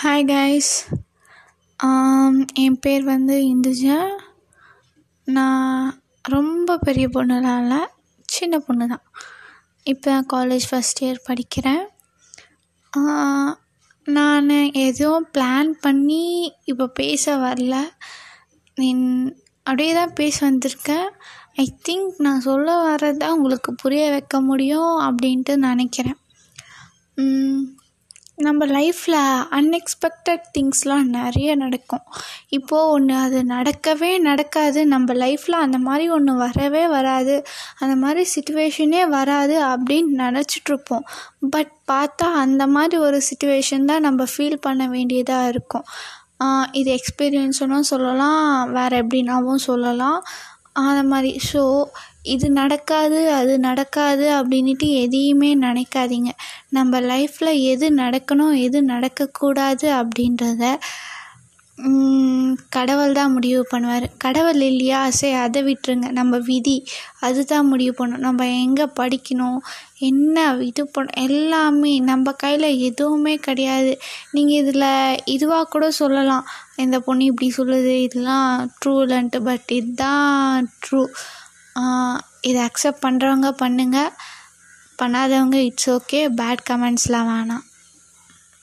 Hi guys um, என் பேர் வந்து இந்துஜா. நான் ரொம்ப பெரிய பொண்ணுலாம் இல்லை சின்ன பொண்ணு தான் இப்போ காலேஜ் ஃபஸ்ட் இயர் படிக்கிறேன். நான் எதுவும் பிளான் பண்ணி இப்போ பேச வரல. என் அப்படியே தான் பேச வந்திருக்கேன். ஐ திங்க் நான் சொல்ல வர்றத உங்களுக்கு புரிய வைக்க முடியும் அப்படின்ட்டு நினைக்கிறேன். நம்ம லைஃப்பில் அன்எக்ஸ்பெக்டட் திங்ஸ்லாம் நிறைய நடக்கும். இப்போது ஒன்று அது நடக்கவே நடக்காது. நம்ம லைஃப்பில் அந்த மாதிரி ஒன்று வரவே வராது. அந்த மாதிரி சுச்சுவேஷனே வராது அப்படின்னு நினச்சிட்ருப்போம் பட் பார்த்தா அந்த மாதிரி ஒரு சுச்சுவேஷன் தான் நம்ம ஃபீல் பண்ண வேண்டியதாக இருக்கும். இது எக்ஸ்பீரியன்ஸுன்னும் சொல்லலாம் வேறு எப்படின்னாவும் சொல்லலாம். அந்த மாதிரி. ஸோ இது நடக்காது அது நடக்காது அப்படின்ட்டு எதையுமே நினைக்காதீங்க. நம்ம லைஃப்பில் எது நடக்கணும் எது நடக்கக்கூடாது அப்படின்றத கடவுள் தான் முடிவு பண்ணுவார். கடவுள் இல்லையா சரி அதை விட்டுருங்க. நம்ம விதி அதுதான் முடிவு பண்ணும். நம்ம எங்கே படிக்கணும் என்ன இது பண்ண எல்லாமே நம்ம கையில் எதுவுமே கிடையாது. நீங்கள் இதில் இதுவாக கூட சொல்லலாம். இந்த பொண்ணு இப்படி சொல்லுது இதெல்லாம் ட்ரூ இல்லைன்ட்டு பட் இதுதான் ட்ரூ இதை அக்செப்ட் பண்ணுறவங்க பண்ணுங்கள் பண்ணாதவங்க இட்ஸ் ஓகே பேட் கமெண்ட்ஸ்லாம் வேணாம்.